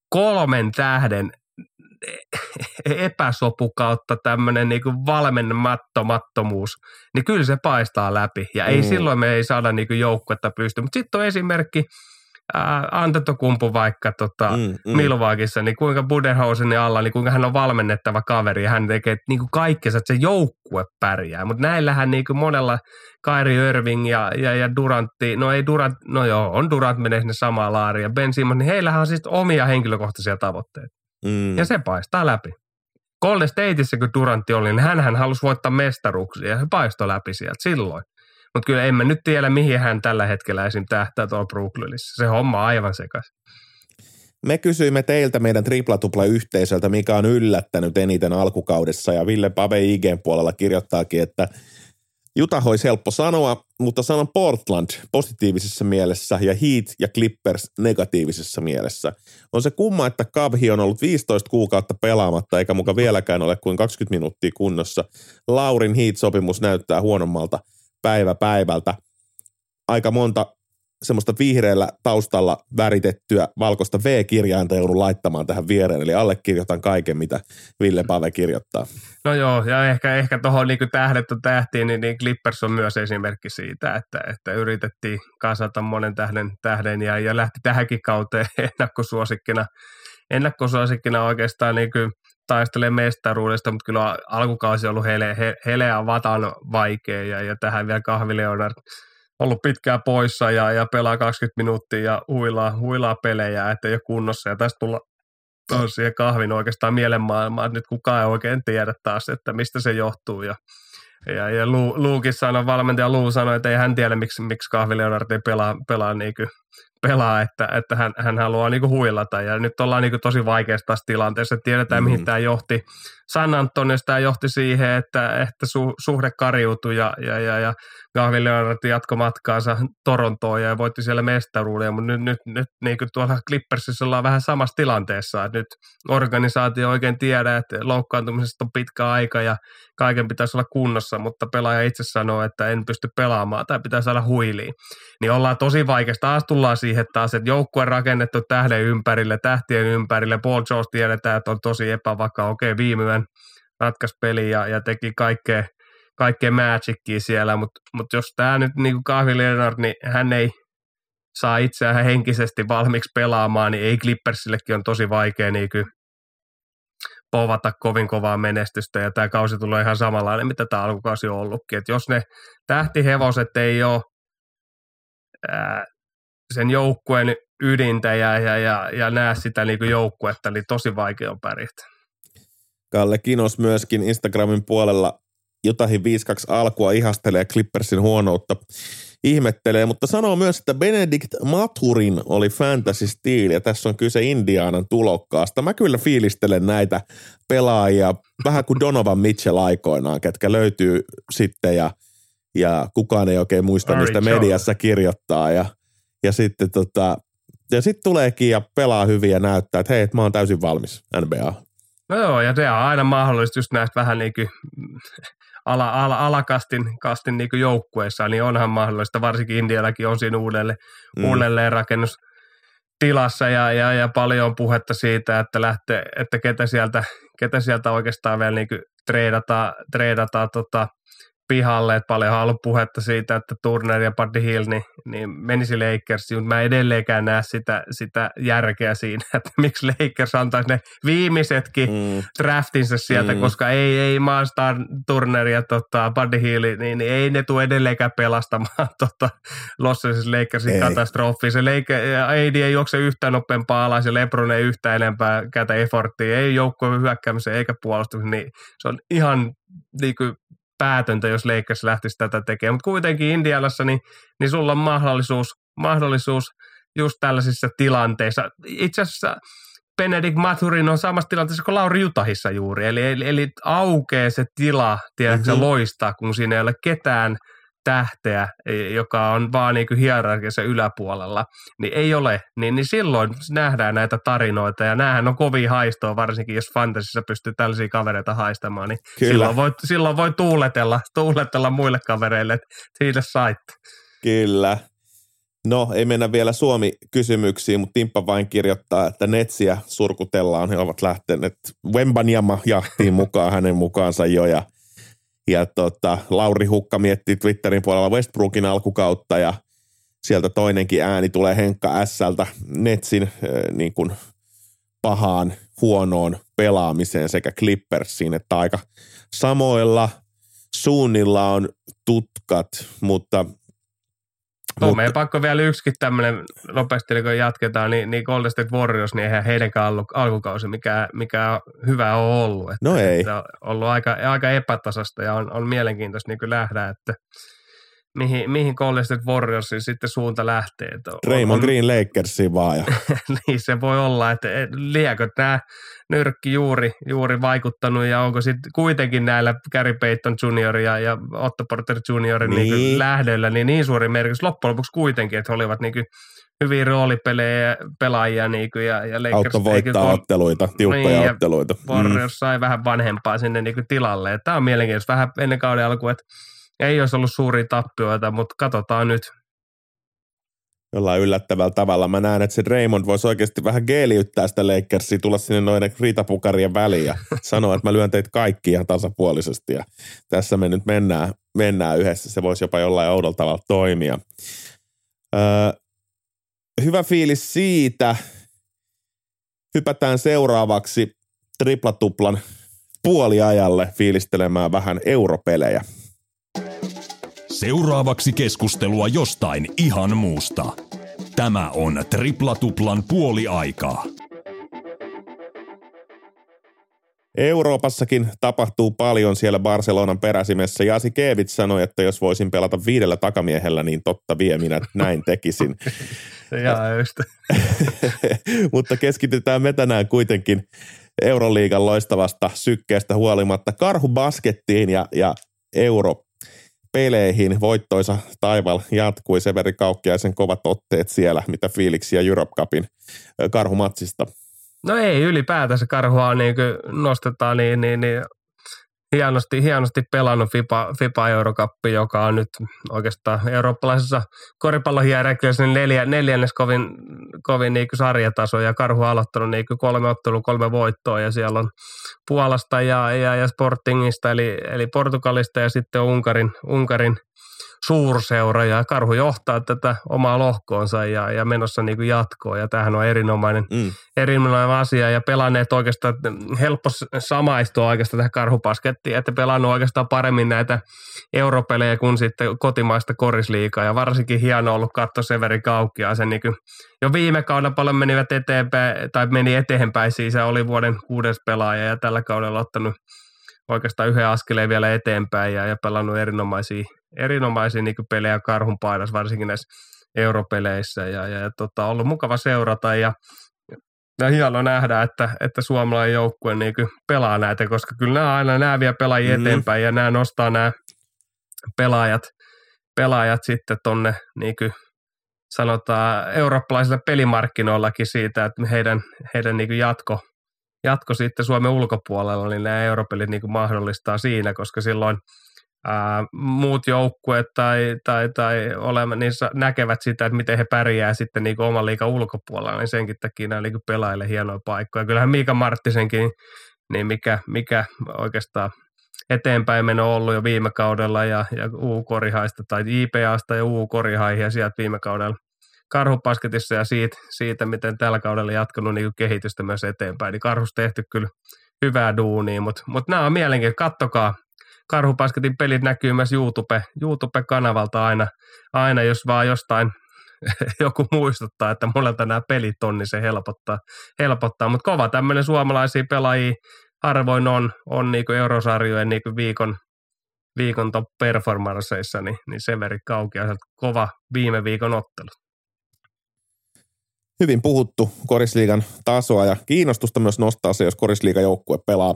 kolmen tähden epäsopu kautta tämmöinen niin valmennemattomattomuus, niin kyllä se paistaa läpi. Ja ei mm. silloin me ei saada niin joukkuetta pysty. Mutta sitten on esimerkki – Antetokumpu vaikka tota, mm, mm. Milwaukissa, niin kuinka Budenhausenin alla, niin kuinka hän on valmennettava kaveri ja hän tekee niin kuin kaikkensa, että se joukkue pärjää. Mutta näillähän niin kuin monella Kairi Irving ja, ja, ja Durantti, no ei Durant, no joo, on Durant menee sinne samaan laariin ja Ben Simmons, niin heillähän on siis omia henkilökohtaisia tavoitteita. Mm. Ja se paistaa läpi. Golden Stateissa, kun Durantti oli, niin hän halusi voittaa mestaruksia ja se paistoi läpi sieltä silloin. Mutta kyllä en mä nyt tiedä, mihin hän tällä hetkellä esim. tähtää tuolla Brooklynissa. Se homma on aivan sekas. Me kysyimme teiltä meidän triplatupla-yhteisöltä, mikä on yllättänyt eniten alkukaudessa, ja Ville Pave IGn puolella kirjoittaakin, että Utah olisi helppo sanoa, mutta sanon Portland positiivisessa mielessä ja Heat ja Clippers negatiivisessa mielessä. On se kumma, että Kavhi on ollut 15 kuukautta pelaamatta eikä muka vieläkään ole kuin 20 minuuttia kunnossa. Laurin Heat-sopimus näyttää huonommalta päivä päivältä. Aika monta semmoista vihreällä taustalla väritettyä valkoista V-kirjainta joudun laittamaan tähän viereen, eli allekirjoitan kaiken, mitä Ville Pave kirjoittaa. No joo, ja ehkä, ehkä tuohon niin tähdet on tähtiin, niin, niin Clippers on myös esimerkki siitä, että, että yritettiin kasata monen tähden, tähden ja, ja lähti tähänkin kauteen ennakkosuosikkina, ennakkosuosikkina oikeastaan niin kuin taistelee mestaruudesta, mutta kyllä alkukausi on ollut hele, he, heleä vatan vaikea ja, ja tähän vielä Kahvi Leonard ollut pitkään poissa ja, ja pelaa 20 minuuttia ja huilaa, huilaa pelejä, että ei ole kunnossa. Ja tästä tulla taas siihen kahvin oikeastaan mielenmaailmaan, että nyt kukaan ei oikein tiedä taas, että mistä se johtuu. Ja ja, ja Lu, Luukin sanoi, valmentaja Luu sanoi, että ei hän tiedä, miksi, miksi Kahvi Leonard ei pelaa, pelaa niin pelaa, että, että hän, hän haluaa niin huilata. Ja nyt ollaan niin tosi vaikeassa tässä tilanteessa. Tiedetään, mm. mihin tämä johti. San Antoniosta tämä johti siihen, että, että su, suhde kariutui ja, ja, ja, ja Gavin Leonard jatkoi matkaansa Torontoon ja voitti siellä mestaruuden. Mutta nyt, nyt, nyt niin kuin tuolla Clippersissa ollaan vähän samassa tilanteessa. Että nyt organisaatio oikein tiedä, että loukkaantumisesta on pitkä aika ja kaiken pitäisi olla kunnossa, mutta pelaaja itse sanoo, että en pysty pelaamaan tai pitää saada huiliin. Niin ollaan tosi vaikeasta. Taas tullaan siihen taas, että joukkue rakennettu tähden ympärille, tähtien ympärille. Paul George tiedetään, että on tosi epävakaa. Okei, viime yön ratkaisi peli ja, ja teki kaikkea, kaikkea magicia siellä, mutta mut jos tämä nyt niin kuin Kahvi Leonard, niin hän ei saa itseään henkisesti valmiiksi pelaamaan, niin ei Clippersillekin on tosi vaikea niin kuin povata kovin kovaa menestystä ja tämä kausi tulee ihan samanlainen, mitä tämä alkukausi on ollutkin. Et jos ne tähtihevoset ei ole sen joukkueen ydintä ja, ja, ja, ja näe sitä niin kuin joukkuetta, niin tosi vaikea on pärjätä. Kalle Kinos myöskin Instagramin puolella jotakin 5-2 alkua ihastelee Clippersin huonoutta. ihmettelee, mutta sanoo myös, että Benedict Maturin oli fantasy-stiili ja tässä on kyse Indianan tulokkaasta. Mä kyllä fiilistelen näitä pelaajia vähän kuin Donovan Mitchell aikoinaan, ketkä löytyy sitten ja, ja kukaan ei oikein muista, mistä mediassa kirjoittaa ja, ja sitten tota, ja sitten tuleekin ja pelaa hyvin ja näyttää, että hei, että mä oon täysin valmis NBA. No joo, ja se on aina mahdollista just näistä vähän niin kuin ala, ala, alakastin kastin niin joukkueissa, niin onhan mahdollista, varsinkin Indiallakin on siinä uudelleen, mm. uudelleen rakennus tilassa ja, ja, ja, paljon on puhetta siitä, että lähtee, että ketä sieltä, ketä sieltä oikeastaan vielä niin treidataan, treidataan tota, pihalle, että paljon on ollut puhetta siitä, että Turner ja Buddy Hill niin, niin menisi Lakersiin, mutta mä edelleenkään näe sitä, sitä järkeä siinä, että miksi Lakers antaisi ne viimeisetkin mm. draftinsa sieltä, mm. koska ei, ei Maastar Turner ja tota, Buddy Hill, niin, niin, ei ne tule edelleenkään pelastamaan tota, Los Angeles Lakersin katastrofi. Se Laker, AD ei juokse yhtään nopeampaa alas ja Lebron ei yhtään enempää käytä efforttia, ei joukkojen hyökkäämiseen eikä puolustukseen, niin se on ihan niin kuin päätöntä, jos Lakers lähtisi tätä tekemään. Mutta kuitenkin Indialassa, niin, niin sulla on mahdollisuus, mahdollisuus just tällaisissa tilanteissa. Itse asiassa Benedict Maturin on samassa tilanteessa kuin Lauri Jutahissa juuri. Eli, eli, eli aukeaa se tila, tiedätkö, mm-hmm. loistaa, kun siinä ei ole ketään – tähteä, e, joka on vaan niin hierarkiassa yläpuolella, niin ei ole, niin, niin silloin nähdään näitä tarinoita ja näähän on kovin haistoa, varsinkin jos fantasissa pystyy tällaisia kavereita haistamaan, niin silloin voi, silloin voi tuuletella, tuuletella muille kavereille, että siitä saitte. Kyllä. No, ei mennä vielä Suomi-kysymyksiin, mutta Timppa vain kirjoittaa, että Netsiä surkutellaan. He ovat lähteneet Wembanyama jahtiin mukaan hänen mukaansa jo ja ja tota, Lauri Hukka miettii Twitterin puolella Westbrookin alkukautta ja sieltä toinenkin ääni tulee Henkka Sältä Netsin äh, niin kuin pahaan, huonoon pelaamiseen sekä Clippersiin, että aika samoilla suunnilla on tutkat, mutta Pakko vielä yksikin tämmöinen nopeasti, kun jatketaan, niin, niin Golden State Warriors, niin eihän heidänkään ollut alkukausi mikä, mikä hyvä on ollut. Että, no ei. Että on ollut aika, aika epätasasta ja on, on mielenkiintoista niin nähdä, että mihin, mihin Golden State Warriorsin sitten suunta lähtee. Raymond Green Lakersiin vaan. Ja. niin se voi olla, että liekö tämä nyrkki juuri, juuri vaikuttanut ja onko sitten kuitenkin näillä Gary Payton Jr. ja, ja Otto Porter Jr. Niin. Niin lähdöllä niin, niin suuri merkitys loppujen lopuksi kuitenkin, että he olivat niin kuin hyviä roolipelejä pelaajia niin kuin, ja, ja Lakers Auto voittaa kun, otteluita, tiukkoja niin, otteluita. Warriors mm. sai vähän vanhempaa sinne niin kuin tilalle. Tämä on mielenkiintoista vähän ennen kauden alkuun, että ei olisi ollut suuria tappioita, mutta katsotaan nyt. Jollain yllättävällä tavalla. Mä näen, että se Raymond voisi oikeasti vähän geeliyttää sitä Lakersia, tulla sinne noiden riitapukarien väliin ja sanoa, että mä lyön teitä kaikki ihan tasapuolisesti. Ja tässä me nyt mennään, mennään yhdessä. Se voisi jopa jollain oudolla tavalla toimia. Öö, hyvä fiilis siitä. Hypätään seuraavaksi triplatuplan puoliajalle fiilistelemään vähän europelejä. Seuraavaksi keskustelua jostain ihan muusta. Tämä on Triplatuplan puoli aikaa. Euroopassakin tapahtuu paljon siellä Barcelonan peräsimessä. Jasi Keevit sanoi, että jos voisin pelata viidellä takamiehellä, niin totta vie minä näin tekisin. Mutta keskitytään me tänään kuitenkin Euroliigan loistavasta sykkeestä huolimatta karhubaskettiin ja, ja euro peleihin. Voittoisa taival jatkui Severi Kaukkiaisen kovat otteet siellä, mitä fiiliksiä Europe Cupin karhumatsista. No ei ylipäätänsä karhua niin nostetaan niin, niin, niin hienosti, hienosti pelannut FIPA, FIPA Eurocappi, joka on nyt oikeastaan eurooppalaisessa koripallohierarkiassa niin neljä, neljännes kovin, kovin niin sarjataso ja Karhu on aloittanut niin kolme ottelua, kolme voittoa ja siellä on Puolasta ja, ja, ja Sportingista eli, eli Portugalista ja sitten Unkarin, Unkarin suurseura ja Karhu johtaa tätä omaa lohkoonsa ja, ja menossa niin kuin jatkoon. Ja tämähän on erinomainen, mm. erinomainen asia. Ja pelanneet oikeastaan, helppo samaistua oikeastaan tähän karhupaskettiin, että pelannut oikeastaan paremmin näitä europelejä kuin sitten kotimaista korisliikaa ja varsinkin hieno ollut katsoa Severi Kaukkia sen niin kuin jo viime kaudella paljon menivät eteenpäin tai meni eteenpäin siis oli vuoden kuudes pelaaja ja tällä kaudella ottanut oikeastaan yhden askeleen vielä eteenpäin ja, ja pelannut erinomaisia, erinomaisia niin pelejä karhun painas, varsinkin näissä europeleissä ja, ja, ja tota, ollut mukava seurata ja ja hieno nähdä, että, että suomalainen joukkue niin pelaa näitä, koska kyllä nämä aina nämä vie pelaajia mm. eteenpäin ja nämä nostaa nämä pelaajat, pelaajat sitten tonne niin sanotaan eurooppalaisilla pelimarkkinoillakin siitä, että heidän, heidän niin jatko, jatko sitten Suomen ulkopuolella, niin nämä europelit niin mahdollistaa siinä, koska silloin ää, muut joukkueet tai, tai, tai olemme, niin näkevät sitä, että miten he pärjää sitten niin oman liikan ulkopuolella, niin senkin takia nämä niin pelaajille hienoja paikkoja. Kyllähän Miika Marttisenkin, niin mikä, mikä oikeastaan eteenpäin meno ollut jo viime kaudella ja, ja U-korihaista tai IPAsta ja U-korihaihia sieltä viime kaudella karhupasketissa ja siitä, siitä, miten tällä kaudella jatkunut niin kehitystä myös eteenpäin. Niin karhus tehty kyllä hyvää duunia, mutta, mutta nämä on mielenkiintoista. Kattokaa, karhupasketin pelit näkyy myös YouTube, YouTube-kanavalta aina, aina, jos vaan jostain joku muistuttaa, että monelta nämä pelit on, niin se helpottaa. helpottaa. Mutta kova tämmöinen suomalaisia pelaajia harvoin on, on niinku eurosarjojen niinku viikon, viikon top performanceissa, niin, niin Severi Kaukia kova viime viikon ottelu. Hyvin puhuttu korisliigan tasoa ja kiinnostusta myös nostaa se, jos korisliigan joukkue pelaa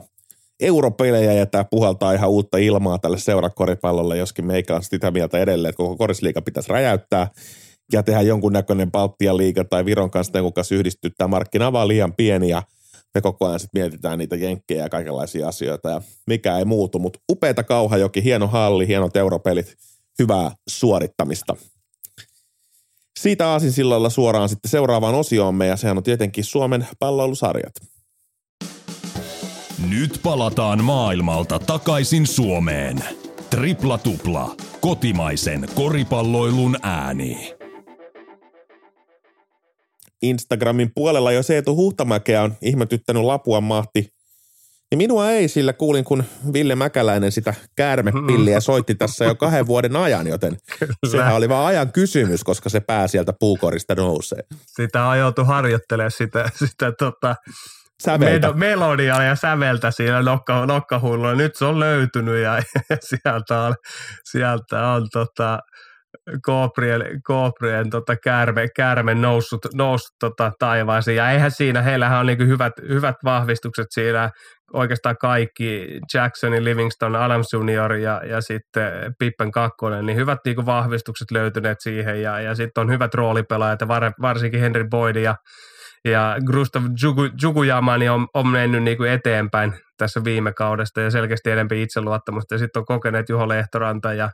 europelejä ja tämä puhaltaa ihan uutta ilmaa tälle seurakoripallolle, joskin meikä on sitä mieltä edelleen, että koko korisliiga pitäisi räjäyttää ja tehdä jonkunnäköinen Baltian liiga tai Viron kanssa jonkun kanssa yhdistyä. Tämä markkina vaan liian pieni ja me koko ajan sitten mietitään niitä jenkkejä ja kaikenlaisia asioita ja mikä ei muutu, mutta upeita Kauhajoki, hieno halli, hienot europelit, hyvää suorittamista. Siitä sillalla suoraan sitten seuraavaan osioomme ja sehän on tietenkin Suomen palloilusarjat. Nyt palataan maailmalta takaisin Suomeen. Tripla tupla, kotimaisen koripalloilun ääni. Instagramin puolella jo Seetu Huhtamäkeä on ihmetyttänyt Lapuan mahti. Ja minua ei, sillä kuulin, kun Ville Mäkäläinen sitä käärmepilliä soitti tässä jo kahden vuoden ajan, joten sehän oli vain ajan kysymys, koska se pää sieltä puukorista nousee. Sitä on joutu harjoittelemaan sitä, sitä tota, Säveltä. melodiaa ja säveltä siinä nokka, nokkahuilulla. Nyt se on löytynyt ja, ja sieltä on, sieltä on tota, Kooprien, Kooprien tota, kärme, kärme noussut, noussut tota, taivaaseen. Ja eihän siinä, heillähän on niin hyvät, hyvät vahvistukset siinä oikeastaan kaikki, Jacksonin, Livingston, Adams Junior ja, ja sitten Pippen kakkonen, niin hyvät niin vahvistukset löytyneet siihen ja, ja sitten on hyvät roolipelaajat ja var, varsinkin Henry Boyd ja ja Gustav Jugujamani on, on mennyt niin kuin eteenpäin tässä viime kaudesta ja selkeästi enemmän itseluottamusta. Ja sitten on kokeneet Juho Lehtoranta ja,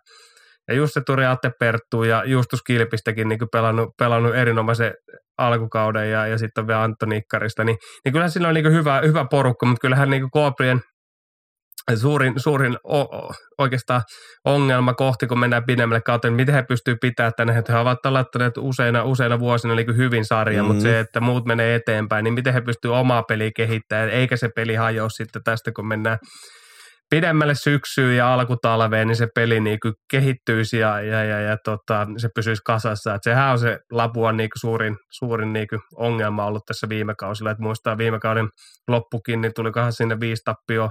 ja Jussi Turi Atte Perttu ja Justus Kilpistäkin niin pelannut, pelannut erinomaisen alkukauden ja, ja sitten vielä Antoni Ikkarista. Niin, niin kyllähän sillä on niin hyvä, hyvä porukka, mutta kyllähän niin Kooprien – suurin, suurin o, oikeastaan ongelma kohti, kun mennään pidemmälle kautta, niin miten he pystyvät pitämään tänne, että he ovat laittaneet useina, useina vuosina niin hyvin sarja, mm-hmm. mutta se, että muut menee eteenpäin, niin miten he pystyvät omaa peliä kehittämään, eikä se peli hajoa sitten tästä, kun mennään pidemmälle syksyyn ja alkutalveen, niin se peli niin kuin kehittyisi ja, ja, ja, ja tota, se pysyisi kasassa. Et sehän on se Lapuan niin kuin suurin, suurin niin kuin ongelma ollut tässä viime kausilla. Et muistaa viime kauden loppukin, niin tulikohan sinne viisi tappio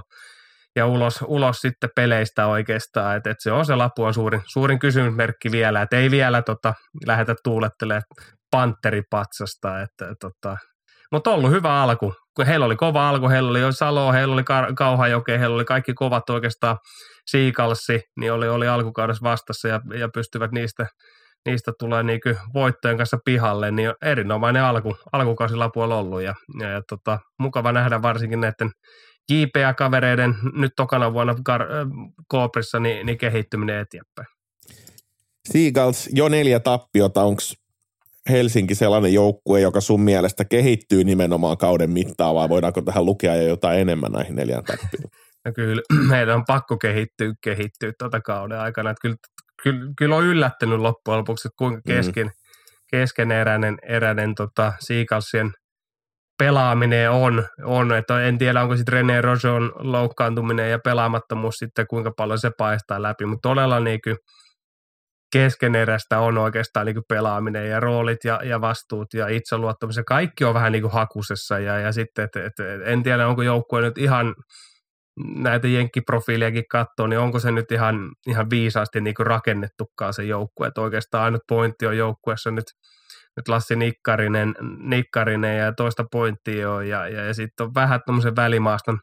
ja ulos, ulos sitten peleistä oikeastaan. Että et se on se lapu on suurin, suurin kysymysmerkki vielä, että ei vielä tota, lähdetä tuulettelemaan panteripatsasta. Että, tota, mutta ollut hyvä alku. Heillä oli kova alku, heillä oli Salo, heillä oli Kauhajoke, heillä oli kaikki kovat oikeastaan Siikalsi, niin oli, oli alkukaudessa vastassa ja, ja pystyvät niistä, niistä tulee niin voittojen kanssa pihalle, niin erinomainen alku, alkukausi Lapualla ollut ja, ja, ja tota, mukava nähdä varsinkin näiden JPA-kavereiden nyt tokana vuonna Kar- Kooprissa niin, niin kehittyminen eteenpäin. Seagulls jo neljä tappiota, onko Helsinki sellainen joukkue, joka sun mielestä kehittyy nimenomaan kauden mittaan vai voidaanko tähän lukea jo jotain enemmän näihin neljään tappioon? No kyllä, meidän on pakko kehittyä, kehittyä tuota kauden aikana. Että kyllä, kyllä, kyllä on yllättänyt loppujen lopuksi, että kuinka mm. kesken, mm. keskeneräinen eräinen tota, Seagullsien – pelaaminen on, on, että en tiedä onko sitten René Rojon loukkaantuminen ja pelaamattomuus sitten kuinka paljon se paistaa läpi, mutta todella niin kuin keskeneräistä on oikeastaan niin pelaaminen ja roolit ja, ja vastuut ja itseluottamus ja kaikki on vähän niin hakusessa ja, ja sitten, että, että en tiedä onko joukkue nyt ihan näitä jenkkiprofiiliakin katsoo, niin onko se nyt ihan, ihan viisaasti niin kuin rakennettukaan se joukkue. Että oikeastaan ainut pointti on joukkueessa nyt, nyt Lassi Nikkarinen, Nikkarinen ja toista pointtia on ja, ja, ja sitten on vähän tuommoisen välimaaston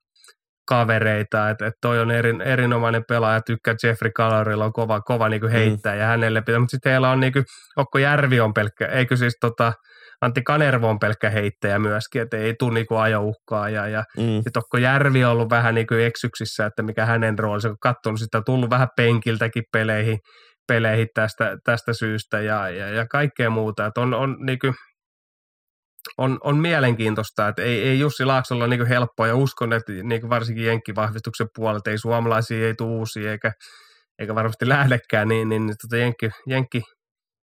kavereita, että et toi on erin, erinomainen pelaaja, tykkää Jeffrey Calorilla on kova, kova niinku heittää mm. ja hänelle pitää, mutta sitten heillä on niinku, Okko Järvi on pelkkä, eikö siis tota, Antti Kanervo on pelkkä heittäjä myöskin, että ei tule niinku ajouhkaa. Ja, ja mm. sitten Okko Järvi on ollut vähän niinku eksyksissä, että mikä hänen roolinsa, kun katsonut sitä, tullut vähän penkiltäkin peleihin, peleihin tästä, tästä syystä ja, ja, ja kaikkea muuta. Että on, on, niinku, on, on mielenkiintoista, että ei, ei Jussi Laaksolla niin helppoa ja uskon, että niin varsinkin jenkkivahvistuksen puolelta ei suomalaisia, ei tule uusia eikä, eikä varmasti lähdekään, niin, niin tota jenkki, jenkki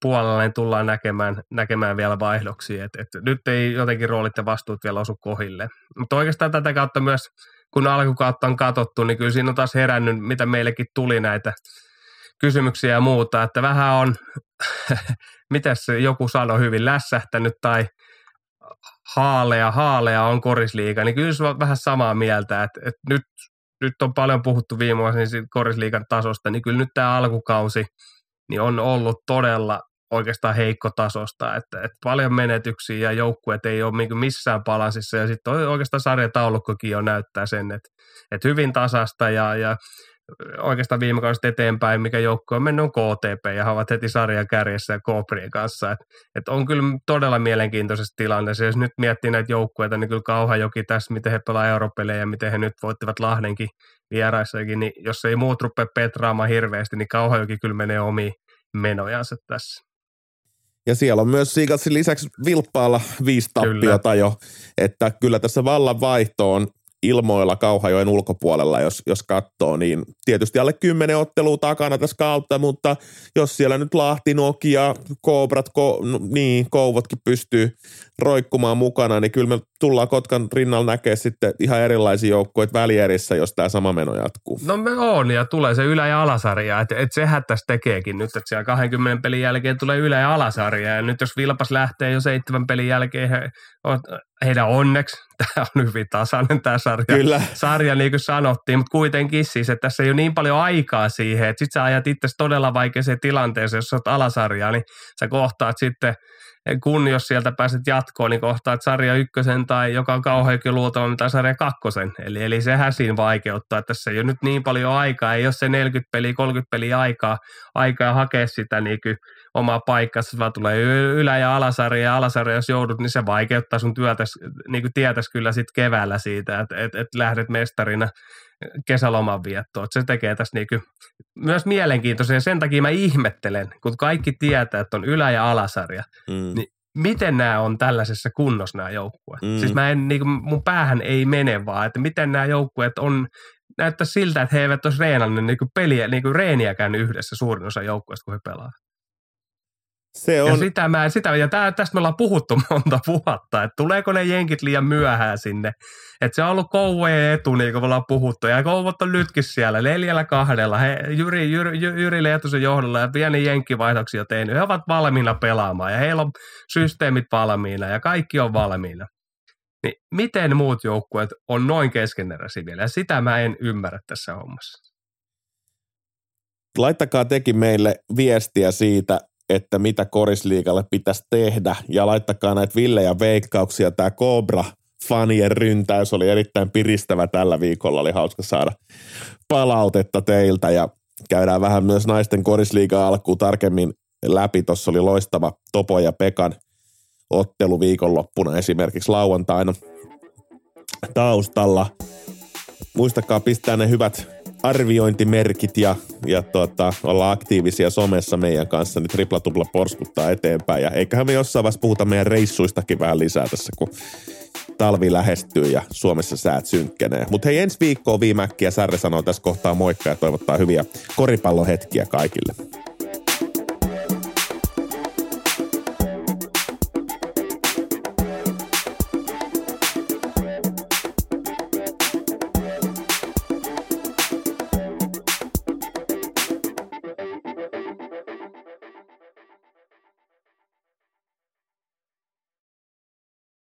puolella niin tullaan näkemään, näkemään vielä vaihdoksia. Et, et nyt ei jotenkin roolit ja vastuut vielä osu kohille. Mutta oikeastaan tätä kautta myös, kun alkukautta on katsottu, niin kyllä siinä on taas herännyt, mitä meillekin tuli näitä kysymyksiä ja muuta, että vähän on, miten joku sanoi hyvin, lässähtänyt tai haalea, haalea on korisliiga, niin kyllä se on vähän samaa mieltä, että, että nyt, nyt on paljon puhuttu viime vuosina niin korisliigan tasosta, niin kyllä nyt tämä alkukausi niin on ollut todella oikeastaan heikko tasosta, että, että paljon menetyksiä ja joukkueet ei ole niin missään palansissa ja sitten oikeastaan sarjataulukkokin jo näyttää sen, että, että hyvin tasasta ja, ja oikeastaan viime kaudesta eteenpäin, mikä joukko on mennyt on KTP ja he ovat heti sarjan kärjessä ja Kooprien kanssa. Et, et on kyllä todella mielenkiintoisessa tilanteessa. Jos nyt miettii näitä joukkueita, niin kyllä Kauhajoki tässä, miten he pelaa europelejä ja miten he nyt voittivat Lahdenkin vieraissakin, niin jos ei muut rupea petraamaan hirveästi, niin Kauhajoki kyllä menee omiin menojansa tässä. Ja siellä on myös Siigatsin lisäksi Vilppaalla viisi tappiota kyllä. jo, että kyllä tässä vallan vaihto on ilmoilla Kauhajoen ulkopuolella, jos, jos katsoo, niin tietysti alle kymmenen ottelua takana tässä kautta, mutta jos siellä nyt Lahti, Nokia, Koobrat, ko, no, niin, Kouvotkin pystyy roikkumaan mukana, niin kyllä me tullaan Kotkan rinnalla näkee sitten ihan erilaisia joukkueita välierissä, jos tämä sama meno jatkuu. No me on, ja tulee se ylä- ja alasarja, että et sehän tässä tekeekin nyt, että siellä 20 pelin jälkeen tulee ylä- ja alasarja, ja nyt jos Vilpas lähtee jo seitsemän pelin jälkeen, he, heidän onneksi, tämä on hyvin tasainen tämä sarja, Kyllä. sarja niin kuin sanottiin, mutta kuitenkin siis, että tässä ei ole niin paljon aikaa siihen, että sit sä ajat itse todella vaikeaseen tilanteeseen, jos olet alasarjaa, niin sä kohtaat sitten – kun jos sieltä pääset jatkoon, niin kohtaat sarja ykkösen tai joka on kauheankin luultavammin tai sarja kakkosen. Eli, eli sehän siinä vaikeuttaa, että tässä ei ole nyt niin paljon aikaa, ei ole se 40 peliä, 30 peliä aikaa, aikaa hakea sitä niin kuin omaa paikkaa, vaan tulee ylä- ja alasarja ja alasarja, jos joudut, niin se vaikeuttaa sun työtä, niin kuin tietäisi kyllä sitten keväällä siitä, että, että, että lähdet mestarina kesäloman viettoon. Se tekee tässä niinku myös mielenkiintoisen ja sen takia mä ihmettelen, kun kaikki tietää, että on ylä- ja alasarja, mm. niin miten nämä on tällaisessa kunnossa nämä joukkueet. Mm. Siis mä en, niinku, mun päähän ei mene vaan, että miten nämä joukkueet on, näyttää siltä, että he eivät olisi reenannut niinku peliä, niinku reeniäkään yhdessä suurin osa joukkueesta, kun he pelaavat. Se on... Ja, sitä mä, sitä, ja tää, tästä me ollaan puhuttu monta vuotta, että tuleeko ne jenkit liian myöhään sinne. Että se on ollut kouvojen etu, niin kuin me ollaan puhuttu. Ja kouvot on nytkin siellä neljällä kahdella. He, Jyri, Jyri, Jyri Leetusen johdolla ja pieni jenkkivaihdoksia tehnyt. He ovat valmiina pelaamaan ja heillä on systeemit valmiina ja kaikki on valmiina. Niin miten muut joukkueet on noin keskeneräisiä vielä? Ja sitä mä en ymmärrä tässä hommassa. Laittakaa teki meille viestiä siitä, että mitä korisliikalle pitäisi tehdä ja laittakaa näitä villejä veikkauksia. Tämä Cobra fanien ryntäys oli erittäin piristävä tällä viikolla, oli hauska saada palautetta teiltä ja käydään vähän myös naisten korisliiga alkuun tarkemmin läpi. Tuossa oli loistava Topo ja Pekan ottelu viikonloppuna esimerkiksi lauantaina taustalla. Muistakaa pistää ne hyvät arviointimerkit ja, ja tota, olla aktiivisia somessa meidän kanssa, niin tripla tupla porskuttaa eteenpäin. Ja eiköhän me jossain vaiheessa puhuta meidän reissuistakin vähän lisää tässä, kun talvi lähestyy ja Suomessa säät synkkenee. Mutta hei, ensi viikkoa viimäkkiä Särre sanoo tässä kohtaa moikka ja toivottaa hyviä koripallohetkiä kaikille.